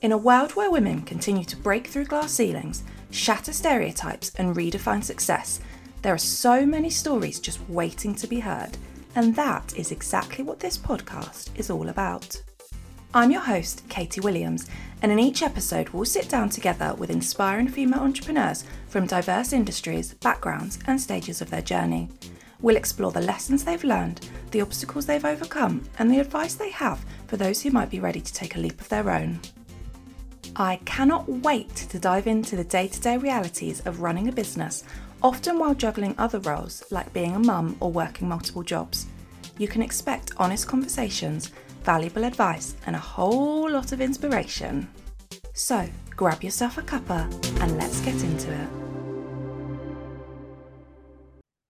In a world where women continue to break through glass ceilings, shatter stereotypes, and redefine success, there are so many stories just waiting to be heard, and that is exactly what this podcast is all about. I'm your host, Katie Williams, and in each episode, we'll sit down together with inspiring female entrepreneurs from diverse industries, backgrounds, and stages of their journey. We'll explore the lessons they've learned, the obstacles they've overcome, and the advice they have for those who might be ready to take a leap of their own. I cannot wait to dive into the day to day realities of running a business, often while juggling other roles like being a mum or working multiple jobs. You can expect honest conversations, valuable advice, and a whole lot of inspiration. So, grab yourself a cuppa and let's get into it.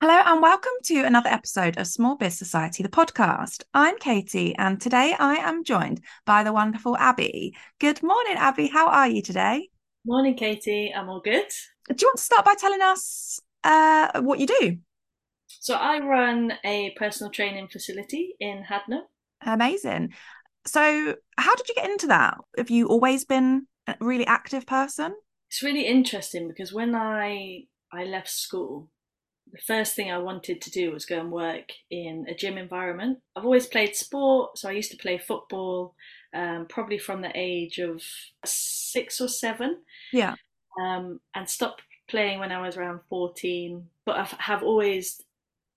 Hello, and welcome to another episode of Small Biz Society, the podcast. I'm Katie, and today I am joined by the wonderful Abbey. Good morning, Abbey. How are you today? Morning, Katie. I'm all good. Do you want to start by telling us uh, what you do? So, I run a personal training facility in Haddenham. Amazing. So, how did you get into that? Have you always been a really active person? It's really interesting because when I I left school, the first thing I wanted to do was go and work in a gym environment. I've always played sport, so I used to play football, um, probably from the age of six or seven. Yeah. Um, and stopped playing when I was around 14, but I have always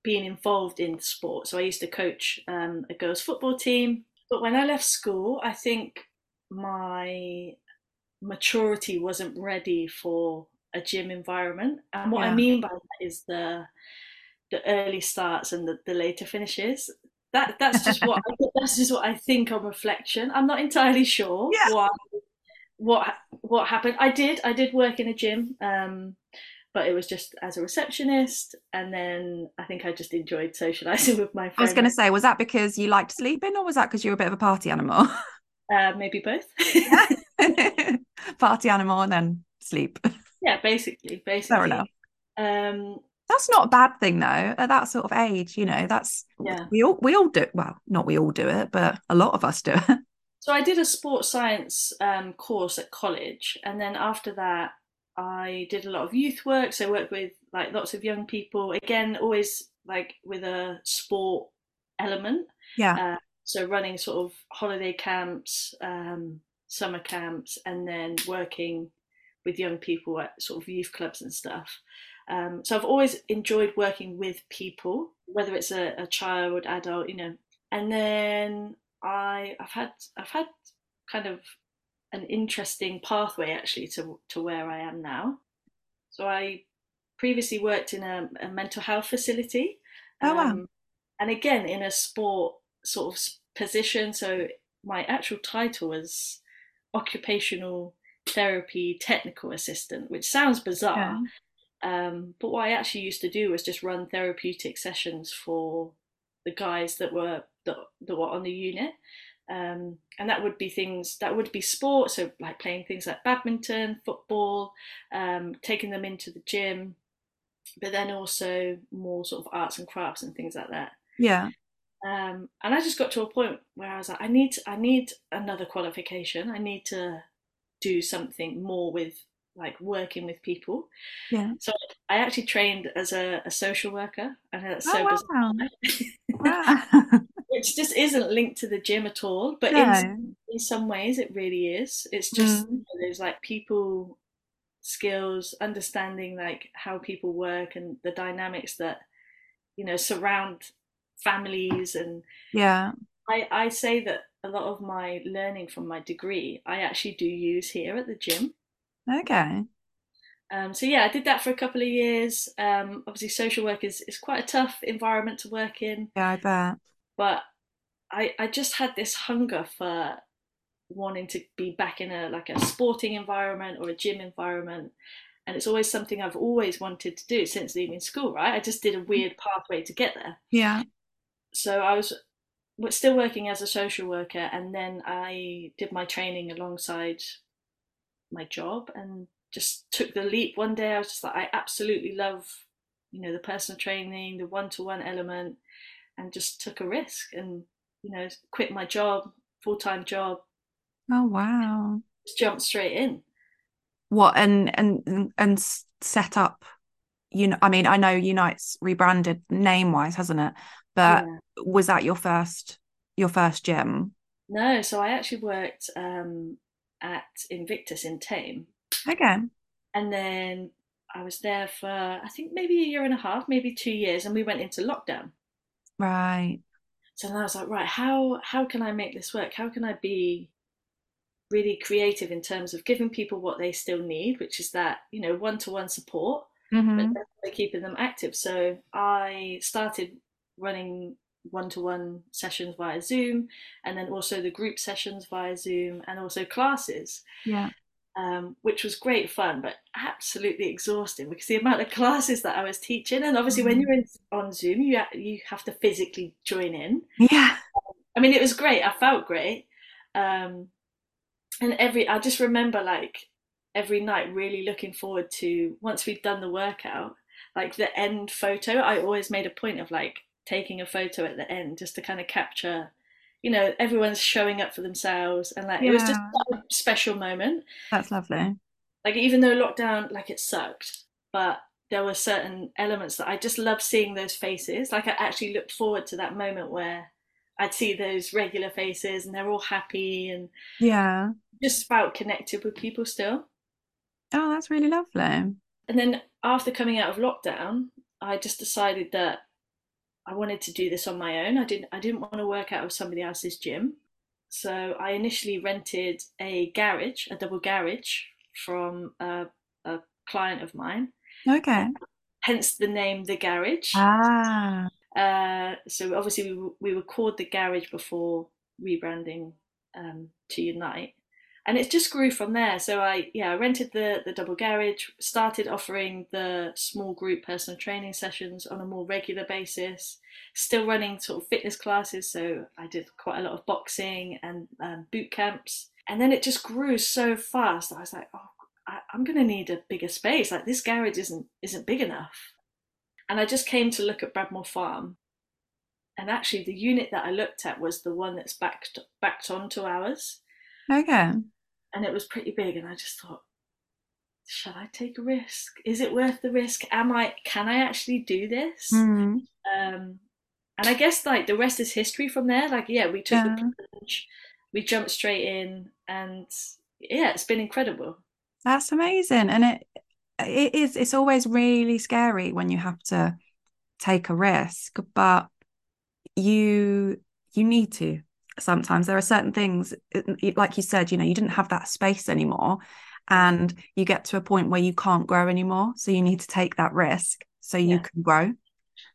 been involved in sport. So I used to coach um, a girls' football team. But when I left school, I think my maturity wasn't ready for a gym environment. And what yeah. I mean by that is the the early starts and the, the later finishes. That that's just what I, that's just what I think on reflection. I'm not entirely sure yeah. what what what happened. I did I did work in a gym, um, but it was just as a receptionist, and then I think I just enjoyed socializing with my friends. I was going to say, was that because you liked sleeping, or was that because you were a bit of a party animal? Uh, maybe both. party animal and then sleep. Yeah, basically, basically. Fair enough. Um, that's not a bad thing though. At that sort of age, you know, that's yeah. We all we all do. Well, not we all do it, but a lot of us do it. So I did a sports science um, course at college, and then after that, I did a lot of youth work. So I worked with like lots of young people. Again, always like with a sport element. Yeah. Uh, so running sort of holiday camps, um, summer camps, and then working with young people at sort of youth clubs and stuff. Um, so I've always enjoyed working with people, whether it's a, a child, adult, you know. And then I, I've had, I've had kind of an interesting pathway actually to to where I am now. So I previously worked in a, a mental health facility. Oh wow! Um, and again, in a sport sort of position. So my actual title was occupational therapy technical assistant, which sounds bizarre. Yeah. Um, but what I actually used to do was just run therapeutic sessions for the guys that were that, that were on the unit. Um, and that would be things that would be sport, so like playing things like badminton, football, um, taking them into the gym, but then also more sort of arts and crafts and things like that. Yeah. Um, and I just got to a point where I was like, I need, I need another qualification. I need to do something more with like working with people. Yeah. So I actually trained as a, a social worker. I know that's so oh, wow. wow. Which just isn't linked to the gym at all. But no. in, in some ways it really is. It's just mm. there's like people skills, understanding like how people work and the dynamics that, you know, surround families and yeah. I, I say that a lot of my learning from my degree I actually do use here at the gym. Okay. Um, so yeah, I did that for a couple of years. Um, obviously, social work is, is quite a tough environment to work in. Yeah, I bet. But I I just had this hunger for wanting to be back in a like a sporting environment or a gym environment, and it's always something I've always wanted to do since leaving school. Right, I just did a weird pathway to get there. Yeah. So I was still working as a social worker, and then I did my training alongside my job, and just took the leap. One day, I was just like, I absolutely love, you know, the personal training, the one-to-one element, and just took a risk and you know quit my job, full-time job. Oh wow! just jumped straight in. What and and and set up you know, I mean, I know Unite's rebranded name wise, hasn't it? But yeah. was that your first your first gym? No, so I actually worked um, at Invictus in Thame. Okay. And then I was there for I think maybe a year and a half, maybe two years, and we went into lockdown. Right. So then I was like, right, how how can I make this work? How can I be really creative in terms of giving people what they still need, which is that you know one to one support, mm-hmm. but keeping them active. So I started running one-to-one sessions via Zoom, and then also the group sessions via Zoom, and also classes. Yeah. Um, which was great fun, but absolutely exhausting because the amount of classes that I was teaching, and obviously when you're in, on Zoom, you you have to physically join in. Yeah. I mean, it was great. I felt great, um, and every I just remember like every night really looking forward to once we'd done the workout, like the end photo. I always made a point of like taking a photo at the end just to kind of capture you know everyone's showing up for themselves and like yeah. it was just a special moment. That's lovely. Like even though lockdown like it sucked but there were certain elements that i just loved seeing those faces. Like i actually looked forward to that moment where i'd see those regular faces and they're all happy and yeah. just felt connected with people still. Oh that's really lovely. And then after coming out of lockdown i just decided that I wanted to do this on my own. I didn't I didn't want to work out of somebody else's gym. So I initially rented a garage, a double garage from a, a client of mine. Okay. Hence the name The Garage. Ah. Uh, so obviously we, we were called The Garage before rebranding um, to Unite and it just grew from there. So I yeah I rented the the double garage, started offering the small group personal training sessions on a more regular basis. Still running sort of fitness classes, so I did quite a lot of boxing and um, boot camps. And then it just grew so fast. I was like, oh, I, I'm going to need a bigger space. Like this garage isn't isn't big enough. And I just came to look at Bradmore Farm, and actually the unit that I looked at was the one that's backed backed onto ours. Okay. And it was pretty big, and I just thought, shall I take a risk? Is it worth the risk? Am I? Can I actually do this? Mm. Um, and I guess like the rest is history from there. Like, yeah, we took yeah. the plunge, we jumped straight in, and yeah, it's been incredible. That's amazing, and it it is. It's always really scary when you have to take a risk, but you you need to sometimes there are certain things like you said you know you didn't have that space anymore and you get to a point where you can't grow anymore so you need to take that risk so you yeah. can grow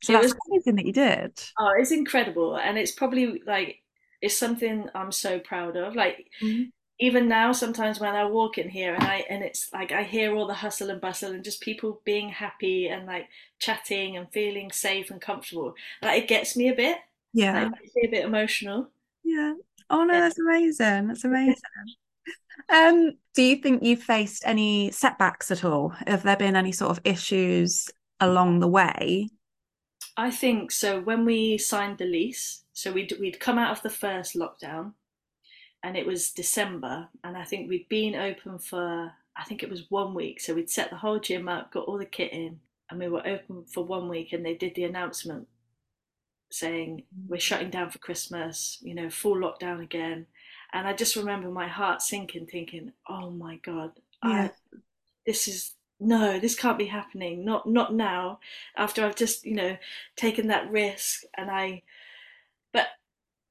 so it that's was, amazing that you did oh it's incredible and it's probably like it's something i'm so proud of like mm-hmm. even now sometimes when i walk in here and i and it's like i hear all the hustle and bustle and just people being happy and like chatting and feeling safe and comfortable like it gets me a bit yeah like, a bit emotional yeah. Oh no, that's amazing. That's amazing. Um, do you think you've faced any setbacks at all? Have there been any sort of issues along the way? I think so. When we signed the lease, so we'd we'd come out of the first lockdown, and it was December, and I think we'd been open for I think it was one week. So we'd set the whole gym up, got all the kit in, and we were open for one week, and they did the announcement saying we're shutting down for Christmas, you know, full lockdown again. And I just remember my heart sinking, thinking, "Oh my God, yeah. I, this is no, this can't be happening. Not not now. After I've just you know taken that risk, and I, but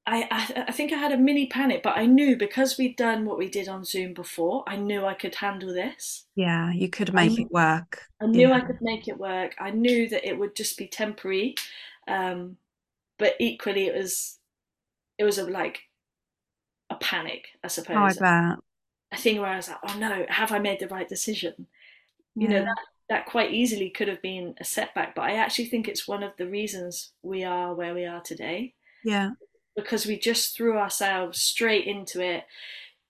I, I, I think I had a mini panic, but I knew because we'd done what we did on Zoom before, I knew I could handle this. Yeah, you could make knew, it work. I knew yeah. I could make it work. I knew that it would just be temporary. Um, but equally it was it was a like a panic, I suppose. Oh, I. A thing where I was like, oh no, have I made the right decision? You know, that, that quite easily could have been a setback, but I actually think it's one of the reasons we are where we are today. Yeah. Because we just threw ourselves straight into it,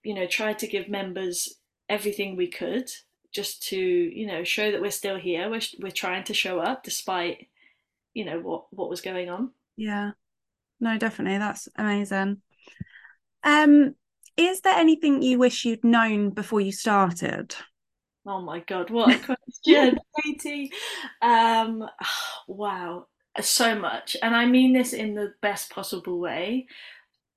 you know, tried to give members everything we could just to, you know, show that we're still here. We're, we're trying to show up despite, you know, what, what was going on. Yeah. No, definitely. That's amazing. Um, is there anything you wish you'd known before you started? Oh my god, what a question, Katie. Um, wow, so much, and I mean this in the best possible way.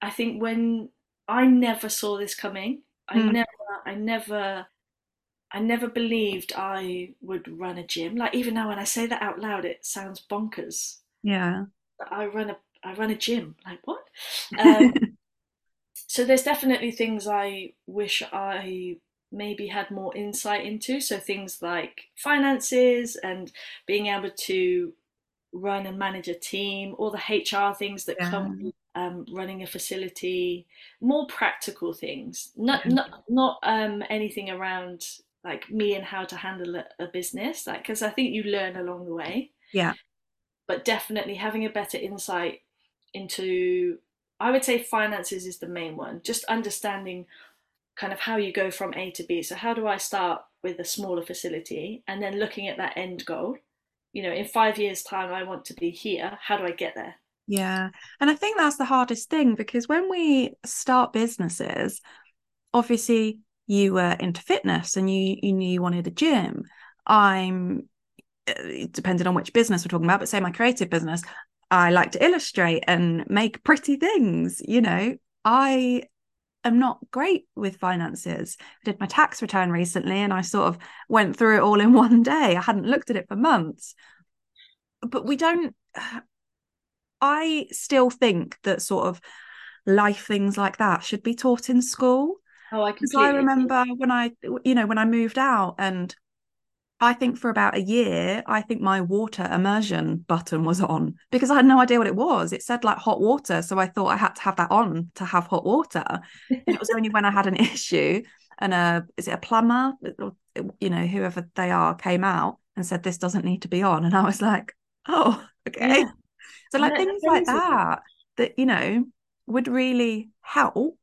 I think when I never saw this coming, I Mm. never, I never, I never believed I would run a gym. Like even now, when I say that out loud, it sounds bonkers. Yeah. I run a, I run a gym. Like what? Um, so there's definitely things I wish I maybe had more insight into. So things like finances and being able to run and manage a team, all the HR things that Yeah. come with um, running a facility, more practical things. Not Yeah. not not um, anything around like me and how to handle a, a business. Like because I think you learn along the way yeah. But definitely having a better insight into i would say finances is the main one. Just understanding kind of how you go from a to b. So how do i start with a smaller facility and then looking at that end goal? You know in five years time i want to be here. How do i get there? Yeah. And I think that's the hardest thing because when we start businesses, obviously you were into fitness and you you knew you wanted a gym. I'm depending on which business we're talking about, but say my creative business, I like to illustrate and make pretty things, you know. I am not great with finances. I did my tax return recently and I sort of went through it all in one day. I hadn't looked at it for months. But we don't I still think that sort of life things like that should be taught in school. oh i can. Because completely I remember when I, you know, when I moved out and I think for about a year, I think my water immersion button was on because I had no idea what it was. It said like hot water. So I thought I had to have that on to have hot water. And it was only when I had an issue and a, is it a plumber, you know, whoever they are came out and said, this doesn't need to be on. And I was like, oh, okay. Yeah. So like things like that, that, you know, would really help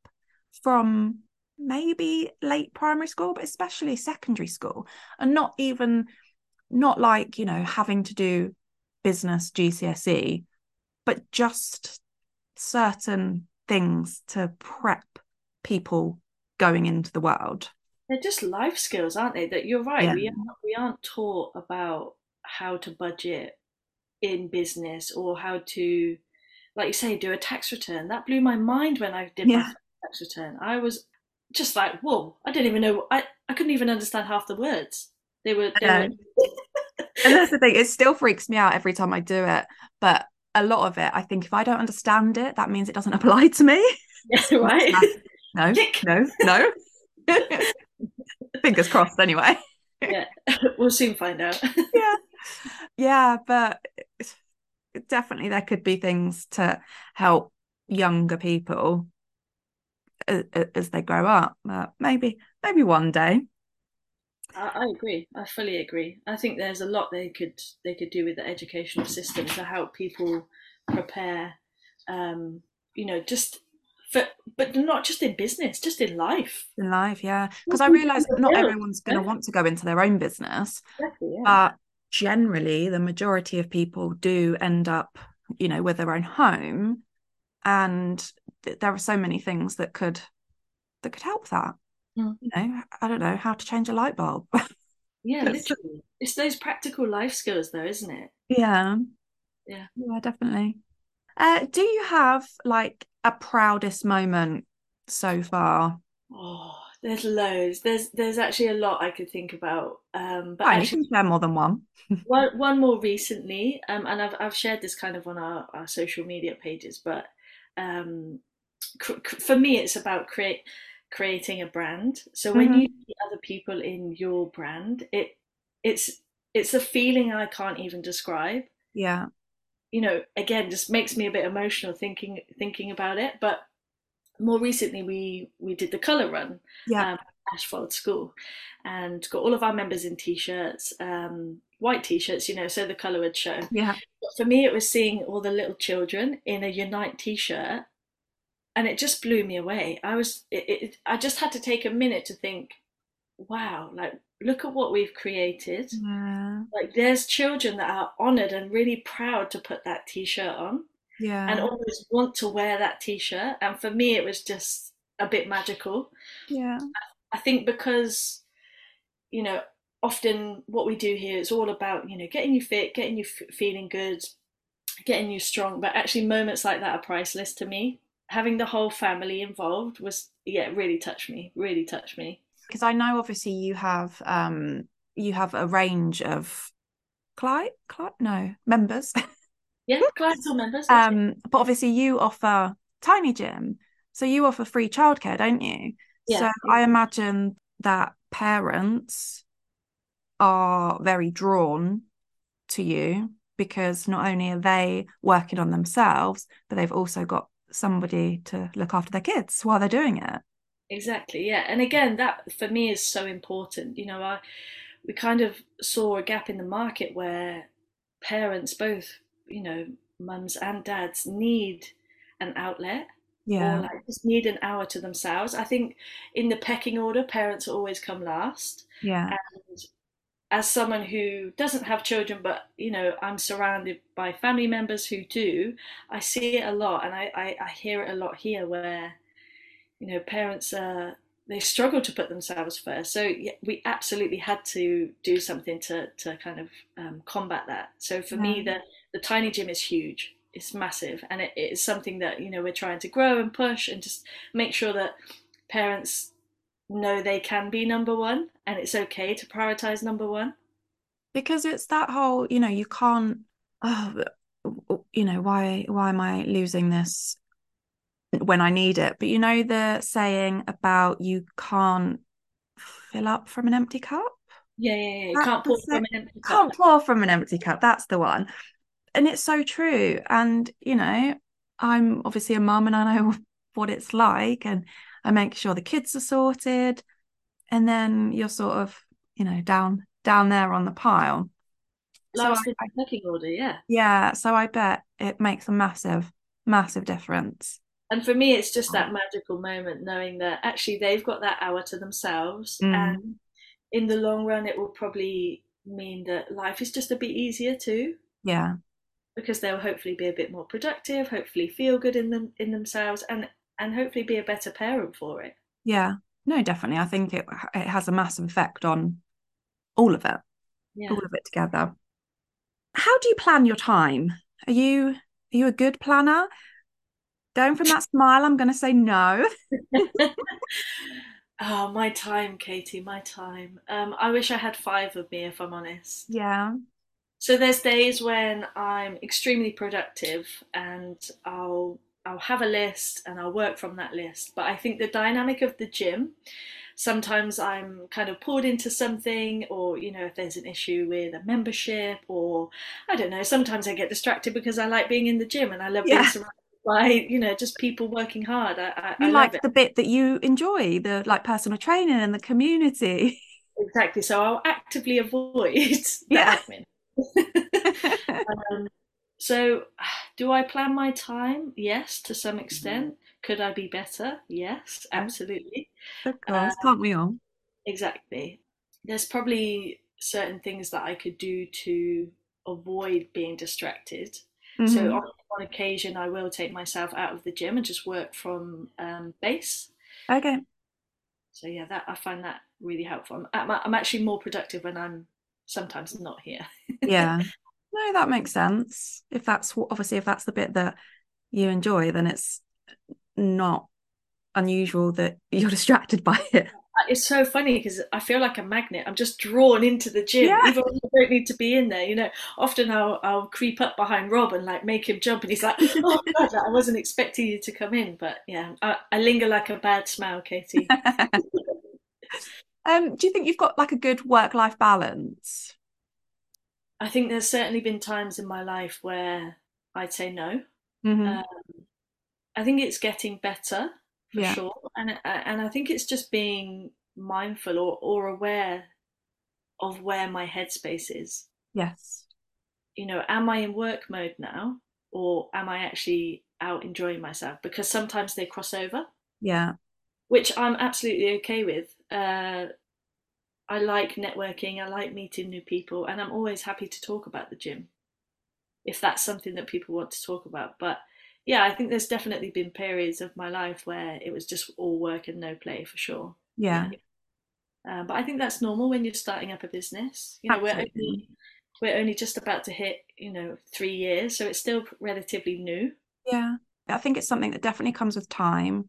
from maybe late primary school, but especially secondary school. And not even, not like, you know, having to do business GCSE, but just certain things to prep people going into the world. they're just life skills aren't they that you're right Yeah. we aren't, we aren't taught about how to budget in business or how to like you say do a tax return that blew my mind when i did Yeah. my tax return i was just like whoa i didn't even know i, I couldn't even understand half the words they were they were. And that's the thing, it still freaks me out every time I do it. But a lot of it, I think if I don't understand it, that means it doesn't apply to me. yeah, right No, no, no. Fingers crossed, anyway. yeah we'll soon find out yeah yeah but definitely there could be things to help younger people as, as they grow up but maybe maybe one day I, I agree. I fully agree. I think there's a lot they could they could do with the educational system to help people prepare. Um, you know, just for, but not just in business, just in life. in life yeah because i realize not everyone's going to want to go into their own business Exactly. Yeah. but generally the majority of people do end up you know with their own home and there are so many things that could that could help that Mm. you know i don't know how to change a light bulb yeah, literally. It's those practical life skills, though, isn't it? yeah Yeah. yeah definitely uh do you have like a proudest moment so far Oh, there's loads. There's there's actually a lot I could think about. Um, but you actually, can share more than one one one more recently, um, and I've I've shared this kind of on our, our social media pages, but um, for me, it's about create creating a brand. So when Mhm. you see other people in your brand, it it's it's a feeling I can't even describe. yeah You know, again, just makes me a bit emotional thinking thinking about it. But more recently, we we did the color run yeah um, Ashford School, and got all of our members in t-shirts, um, white t-shirts, you know, so the colour would show. yeah But for me, it was seeing all the little children in a Unite t-shirt, and it just blew me away. I was, it, it, I just had to take a minute to think, wow, like look at what we've created. yeah Like there's children that are honoured and really proud to put that t-shirt on yeah and always want to wear that t-shirt. And for me, it was just a bit magical. Yeah. I think because, you know, often what we do here is all about, you know, getting you fit, getting you f- feeling good, getting you strong. But actually, moments like that are priceless to me. Having the whole family involved was, yeah, really touched me, really touched me. Because I know obviously you have um you have a range of client, client no members. Yeah, clients or members. um, but obviously you offer Tiny Gym, so you offer free childcare, don't you? Yeah. So I imagine that parents are very drawn to you because not only are they working on themselves, but they've also got somebody to look after their kids while they're doing it. Exactly, yeah. And again, that for me is so important. You know, I, we kind of saw a gap in the market where parents, both, you know, mums and dads, need an outlet Yeah. or like just need an hour to themselves. I think in the pecking order, parents always come last. Yeah. As someone who doesn't have children, but you know, I'm surrounded by family members who do, I see it a lot, and I, I, I hear it a lot here, where you know, parents uh, they struggle to put themselves first. So yeah, we absolutely had to do something to to kind of um, combat that. So for me, the the tiny gym is huge. It's massive, and it, it is something that you know we're trying to grow and push, and just make sure that parents know they can be number one, and it's okay to prioritize number one. because it's that whole you know you can't oh you know why why am i losing this when i need it but you know the saying about you can't fill up from an empty cup Yeah, yeah, yeah. Can't pour from an empty cup. can't pour from an empty cup that's the one and it's so true and you know i'm obviously a mum and i know what it's like and i make sure the kids are sorted and then you're sort of you know down down there on the pile so Last I- pecking order, yeah. Yeah, so I bet it makes a massive, massive difference. And for me, it's just that magical moment knowing that actually they've got that hour to themselves. Mm. And in the long run, it will probably mean that life is just a bit easier too, Yeah, because they'll hopefully be a bit more productive, hopefully feel good in them in themselves, and and hopefully be a better parent for it. yeah. No, definitely. I think it it has a massive effect on all of it, Yeah. all of it together. How do you plan your time? Are you are you a good planner? Going from that smile, I'm going to say no. oh, my time, Katie, my time. Um, I wish I had five of me, if I'm honest. Yeah, So there's days when I'm extremely productive and I'll I'll have a list and I'll work from that list. But I think the dynamic of the gym, sometimes I'm kind of pulled into something or you know if there's an issue with a membership or I don't know, sometimes I get distracted because I like being in the gym and I love being Yeah. surrounded by, you know, just people working hard. I, I, you I like the bit that you enjoy, the like personal training and the community. Exactly. So I'll actively avoid the Yeah. admin. Um, so, do I plan my time? Yes, to some extent. Could I be better? Yes, absolutely. Of course, can't we all? Exactly. There's probably certain things that I could do to avoid being distracted. So, Mhm. on, on occasion, I will take myself out of the gym and just work from um, base. Okay. So, yeah, that I find that really helpful. I'm, I'm actually more productive when I'm sometimes not here. yeah no that makes sense if that's what obviously if that's the bit that you enjoy then it's not unusual that you're distracted by it It's so funny because I feel like a magnet. I'm just drawn into the gym, Yeah. even when I don't need to be in there. You know, often I'll I'll creep up behind Rob and like make him jump, and he's like, "Oh God, I wasn't expecting you to come in." But yeah, I, I linger like a bad smell, Katie. um do you think you've got like a good work-life balance I think there's certainly been times in my life where I'd say no. Mhm. Um, I think it's getting better for Yeah. sure, and and I think it's just being mindful or or aware of where my headspace is. yes you know, am I in work mode now or am I actually out enjoying myself? Because sometimes they cross over, yeah which I'm absolutely okay with. Uh, I like networking, I like meeting new people, and I'm always happy to talk about the gym if that's something that people want to talk about. But yeah, I think there's definitely been periods of my life where it was just all work and no play for sure. Yeah. Um, but I think that's normal when you're starting up a business. You know, we're Absolutely. only, we're only just about to hit, you know, three years, so it's still relatively new. Yeah. I think it's something that definitely comes with time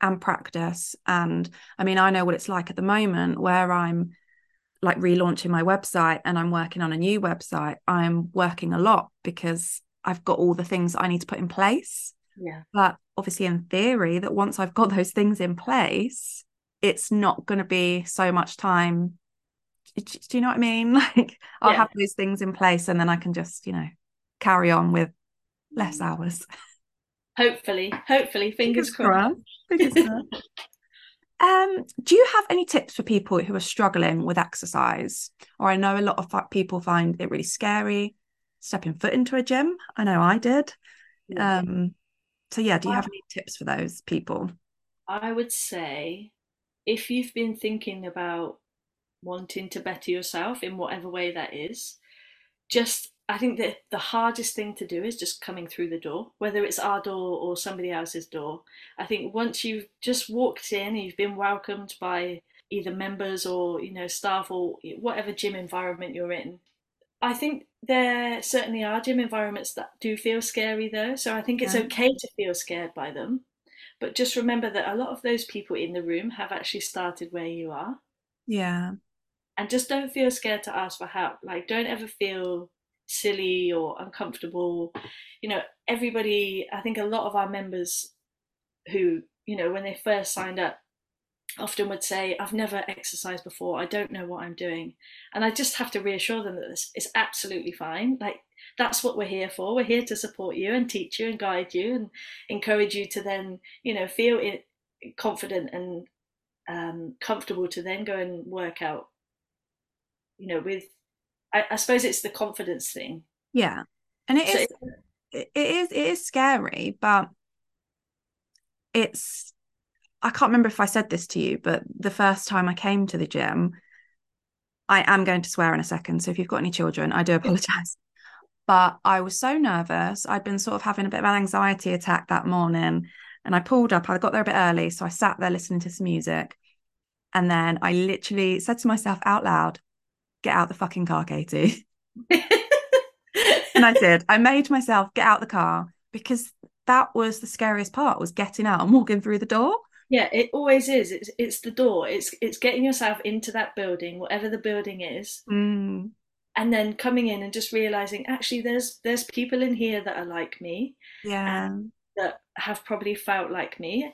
and practice. And I mean, I know what it's like at the moment where I'm like relaunching my website and I'm working on a new website. I'm working a lot because I've got all the things I need to put in place. Yeah. But obviously, in theory, that once I've got those things in place, it's not going to be so much time. Do you know what I mean? Like, I'll Yeah. have those things in place and then I can just, you know, carry on with less mm. hours. Hopefully, hopefully, fingers, crossed. Fingers crossed. Um, do you have any tips for people who are struggling with exercise? Or I know a lot of people find it really scary stepping foot into a gym. I know I did. Yeah. Um, so yeah, do you have any tips for those people? I would say if you've been thinking about wanting to better yourself in whatever way that is, just I think that the hardest thing to do is just coming through the door, whether it's our door or somebody else's door. I think once you've just walked in, you've been welcomed by either members or you know staff or whatever gym environment you're in. I think there certainly are gym environments that do feel scary though, so I think it's Yeah. okay to feel scared by them. But just remember that a lot of those people in the room have actually started where you are. Yeah, And just don't feel scared to ask for help. Like, don't ever feel silly or uncomfortable. You know, everybody, I think a lot of our members who, you know, when they first signed up, often would say, I've never exercised before. I don't know what I'm doing. And I just have to reassure them that this is absolutely fine. Like, that's what we're here for. We're here to support you and teach you and guide you and encourage you to then, you know, feel it, confident and um, comfortable to then go and work out. You know, with I, I suppose it's the confidence thing. yeah. And it So is it it is it is scary, but it's I can't remember if I said this to you, but the first time I came to the gym, I am going to swear in a second. So if you've got any children, I do apologize. But I was so nervous. I'd been sort of having a bit of an anxiety attack that morning. And I pulled up, I got there a bit early. So I sat there listening to some music. And then I literally said to myself out loud, get out the fucking car, Katie. and I did. I made myself get out the car because that was the scariest part was getting out and walking through the door. Yeah, it always is. It's it's the door. It's it's getting yourself into that building, whatever the building is, Mm, and then coming in and just realizing actually there's there's people in here that are like me, yeah. that have probably felt like me.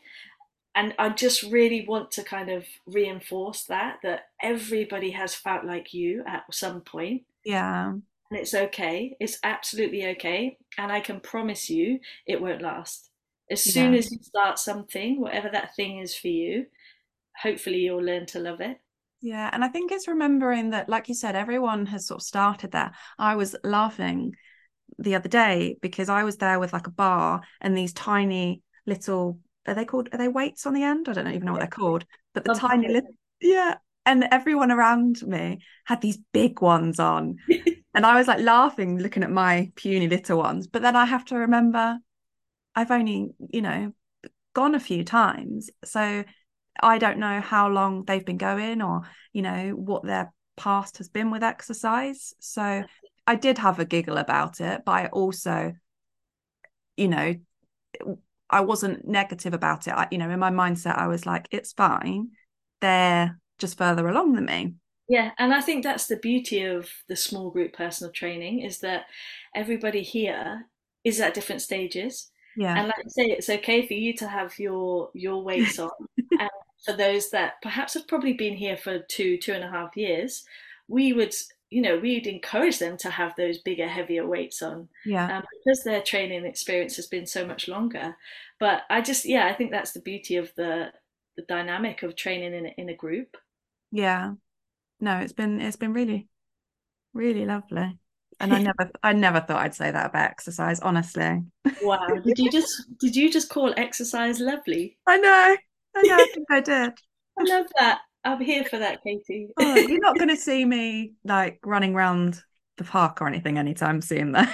And I just really want to kind of reinforce that that everybody has felt like you at some point. Yeah. And it's okay. It's absolutely okay. And I can promise you it won't last. As soon Yeah. as you start something, whatever that thing is for you, hopefully you'll learn to love it. Yeah, and I think it's remembering that, like you said, everyone has sort of started there. I was laughing the other day because I was there with like a bar and these tiny little are they called are they weights on the end? I don't even know what they're called, but the tiny little yeah. And everyone around me had these big ones on. and I was like laughing, looking at my puny little ones. But then I have to remember I've only, you know, gone a few times. So I don't know how long they've been going or, you know, what their past has been with exercise. So I did have a giggle about it, but I also, you know, I wasn't negative about it. I, you know, in my mindset, I was like, it's fine. They're just further along than me. Yeah, and I think that's the beauty of the small group personal training is that everybody here is at different stages. Yeah. And like I say, it's okay for you to have your your weights on. and for those that perhaps have probably been here for two, two and a half years, we would, you know, we'd encourage them to have those bigger, heavier weights on. yeah. Um, because their training experience has been so much longer. But I just yeah, I think that's the beauty of the the dynamic of training in a, in a group. Yeah. No, it's been it's been really, really lovely. And I never I never thought I'd say that about exercise, honestly. Wow. Did you just did you just call exercise lovely? I know. I know, I think I did. I love that. I'm here for that, Katie. Oh, you're not gonna see me like running around the park or anything anytime soon though.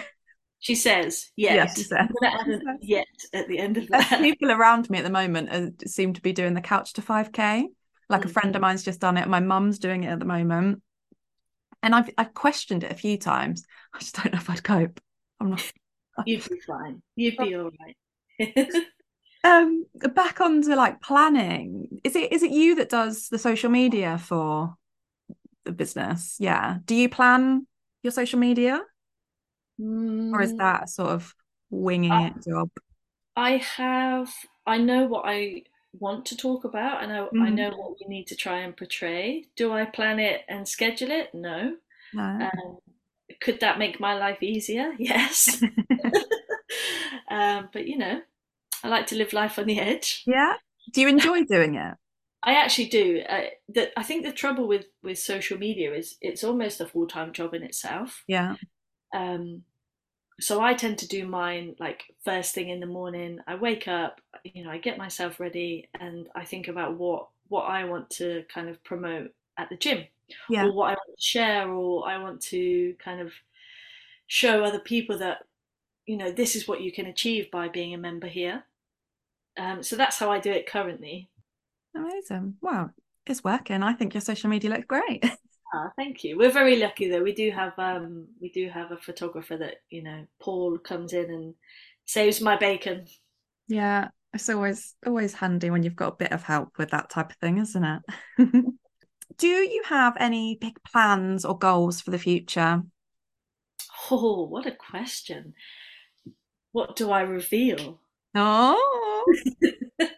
She says yes. Yes, she said. I'm gonna add a yet at the end of that. People around me at the moment uh, seem to be doing the couch to 5K. Like a Mm. friend of mine's just done it. My mum's doing it at the moment. And I've I've questioned it a few times. I just don't know if I'd cope. I'm not You'd be fine. You'd be all right. um back onto like planning. Is it is it you that does the social media for the business? Yeah. Do you plan your social media? Or is Mm, that sort of winging Uh, it job? I have. I know what I want to talk about. I know. I Mhm. know what we need to try and portray. Do I plan it and schedule it? No. No. Um, could that make my life easier? Yes. um, but you know, I like to live life on the edge. yeah. Do you enjoy doing it? I actually do. Uh, the, I think the trouble with with social media is it's almost a full time job in itself. Yeah. Um, so I tend to do mine like first thing in the morning. I wake up, you know, I get myself ready, and I think about what what I want to kind of promote at the gym, Yeah. or what I want to share, or I want to kind of show other people that you know this is what you can achieve by being a member here. Um, so that's how I do it currently. Amazing. Wow. It's working. I think your social media looks great. Ah, thank you. We're very lucky though. We do have um we do have a photographer that, you know, Paul comes in and saves my bacon. Yeah. It's always always handy when you've got a bit of help with that type of thing, isn't it? Do you have any big plans or goals for the future? Oh, what a question. What do I reveal? Oh,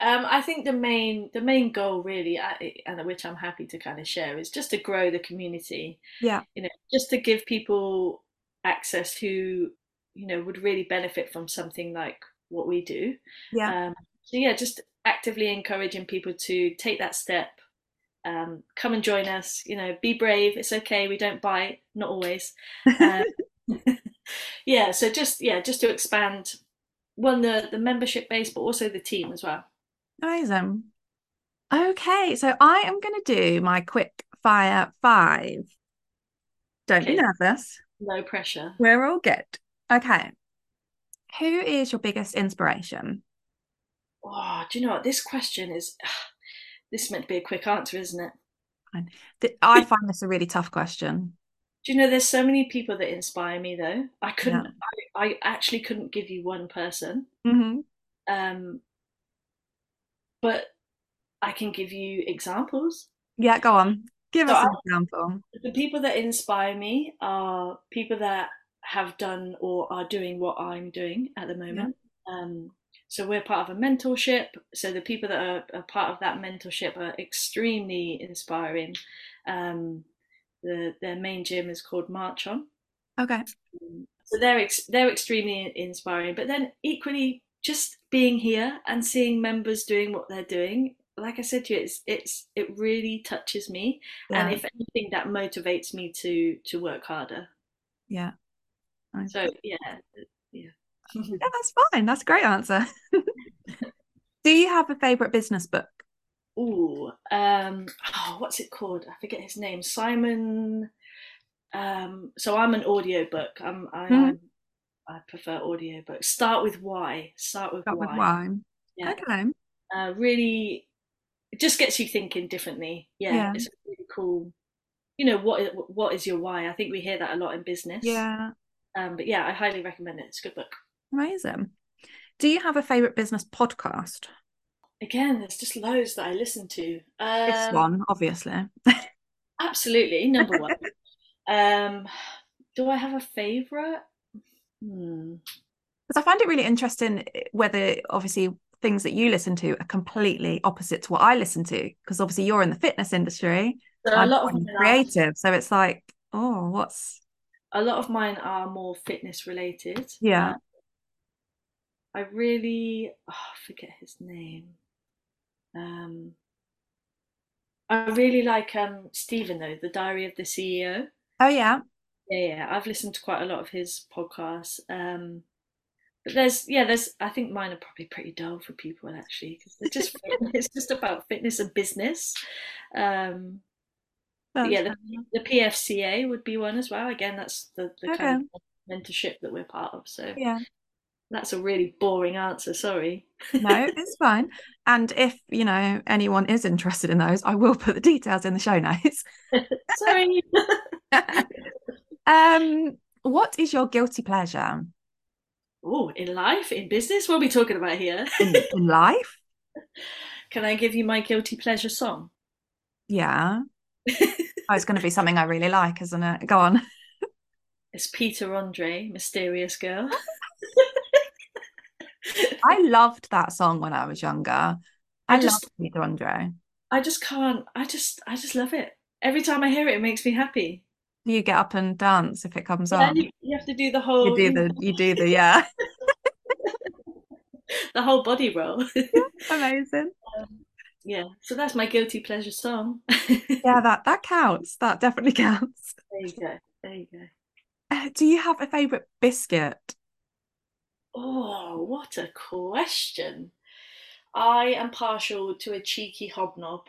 Um, I think the main the main goal really, and which I'm happy to kind of share, is just to grow the community. Yeah. You know, just to give people access who, you know, would really benefit from something like what we do. yeah. Um, so yeah, just actively encouraging people to take that step. Um, come and join us. You know, be brave. It's okay. We don't bite, not always. Um, yeah. So just yeah, just to expand one the the membership base, but also the team as well. Amazing. Um, okay, so I am going to do my quick fire five. Don't be Okay. nervous. No pressure. We're all good. Okay. Who is your biggest inspiration? Oh, do you know what? This question is. This meant to be a quick answer, isn't it? I find this a really tough question. Do you know there's so many people that inspire me though. I couldn't. I, I actually couldn't give you one person. hmm Um, but I can give you examples. Yeah, go on. Give So us an I- example. The people that inspire me are people that have done or are doing what I'm doing at the moment. Um, so we're part of a mentorship. So the people that are, are part of that mentorship are extremely inspiring. Um, the their main gym is called March On. Okay. So they're ex- they're extremely inspiring. But then equally, just being here and seeing members doing what they're doing, like I said to you, it's it's it really touches me. And if anything, that motivates me to to work harder. Yeah. Nice. So yeah, yeah. Yeah, that's fine. That's a great answer. Do you have a favorite business book? Ooh, um, oh, what's it called? I forget his name. Simon. Um, so I'm an audiobook. I'm I Mhm. am I prefer audiobooks. Start with why. Start with Start with why. Yeah. Okay. uh, really it just gets you thinking differently yeah, Yeah. it's really cool you know what? What is your why i think we hear that a lot in business Yeah. um, but yeah i highly recommend it it's a good book Amazing. Do you have a favorite business podcast? again there's just loads that i listen to um, this one, obviously. absolutely number one um, do i have a favorite hmm. Because I find it really interesting eh, whether obviously things that you listen to are completely opposite to what I listen to. Because obviously you're in the fitness industry, so a lot of are, creative. So it's like, oh, what's a lot of mine are more fitness related Yeah. Um, i really oh, I forget his name um, I really like um, Stephen though, the Diary of the CEO. Oh yeah, Yeah, yeah, I've listened to quite a lot of his podcasts. Um, but there's, yeah, there's. I think mine are probably pretty dull for people actually because they're just it's just about fitness and business. Um, yeah, the, the PFCA would be one as well. Again, that's the, the kind of mentorship that we're part of. So Yeah. that's a really boring answer. Sorry. No, it's fine. And if, you know, anyone is interested in those, I will put the details in the show notes. Sorry. um, what is your guilty pleasure oh, in life, in business, what are we talking about here? in, in life? Can I give you my guilty pleasure song? Yeah. Oh, it's going to be something I really like, isn't it? Go on. It's Peter Andre, Mysterious Girl. I loved that song when I was younger. I, I just- loved Peter Andre. I just can't. I just, I just love it. Every time I hear it, it makes me happy. Do you get up and dance if it comes Yeah, on? you, you have to do the whole, You do the, you do the, yeah. the whole body roll. Amazing. yeah, so that's my guilty pleasure song. Yeah, that that counts. That definitely counts. There you go. There you go. Uh, Do you have a favorite biscuit? Oh, what a question. I am partial to a cheeky hobnob,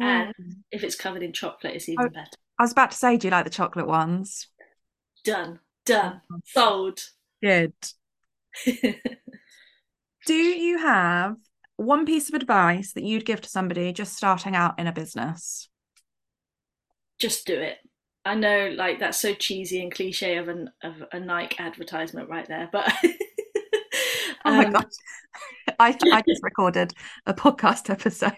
and Mm. if it's covered in chocolate, it's even Oh. better. I was about to say, do you like the chocolate ones? Done. Done. Sold. Good. Do you have one piece of advice that you'd give to somebody just starting out in a business? Just do it. I know, like that's so cheesy and cliche of an of a Nike advertisement right there, but Oh my um, gosh. I, I just recorded a podcast episode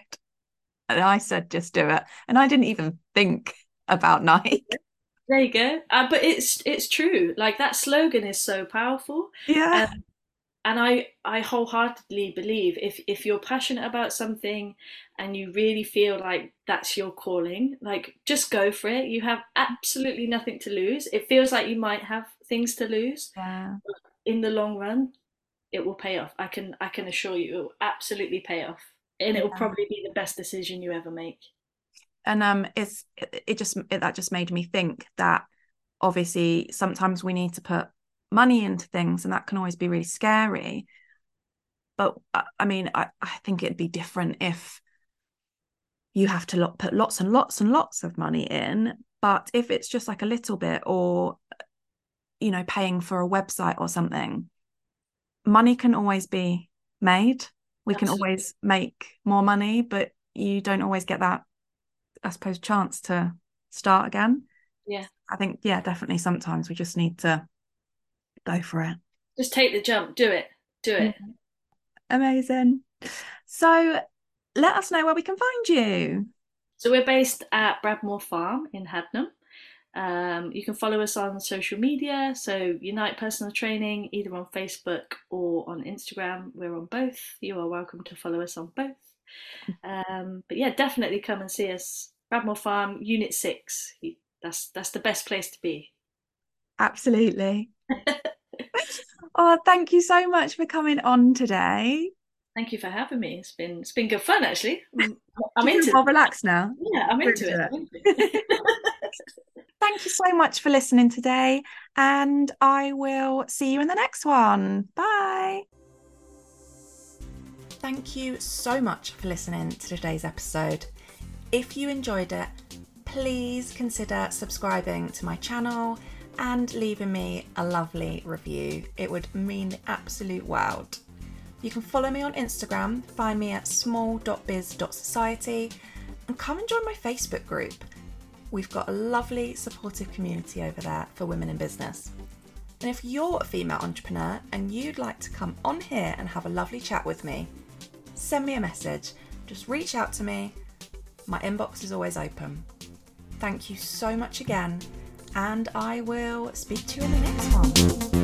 and I said, just do it. And I didn't even think about Nike. there you go. Uh, but it's it's true. Like that slogan is so powerful. Yeah. Um, and I, I wholeheartedly believe if, if you're passionate about something and you really feel like that's your calling, like just go for it. You have absolutely nothing to lose. It feels like you might have things to lose. yeah. In the long run, it will pay off. I can I can assure you it will absolutely pay off. And it will probably be the best decision you ever make. And um it's it, just it, that just made me think that obviously sometimes we need to put money into things and that can always be really scary. But I, I mean I, I think it'd be different if you have to put lots and lots and lots of money in but if it's just like a little bit or you know paying for a website or something money can always be made. We can always make more money but you don't always get that I suppose, chance to start again. Yeah. I think, yeah, definitely sometimes we just need to go for it. Just take the jump, do it. Do it. Amazing. So let us know where we can find you. So we're based at Bradmore Farm in Haddenham. Um, you can follow us on social media, so Unite Personal Training, either on Facebook or on Instagram. We're on both. You are welcome to follow us on both. Um, but yeah, definitely come and see us. Bradmore Farm, Unit Six. That's that's the best place to be. Absolutely. oh, thank you so much for coming on today. Thank you for having me. It's been it's been good fun actually. Mm. I'm, I'm Do into feel more it. relaxed now. Yeah, I'm into into it. I'm into it. Thank you so much for listening today, and I will see you in the next one. Bye. Thank you so much for listening to today's episode. If you enjoyed it, please consider subscribing to my channel and leaving me a lovely review. It would mean the absolute world. You can follow me on Instagram, find me at small.biz.society, and come and join my Facebook group. We've got a lovely, supportive community over there for women in business. And if you're a female entrepreneur and you'd like to come on here and have a lovely chat with me, send me a message. Just reach out to me. My inbox is always open. Thank you so much again, and I will speak to you in the next one.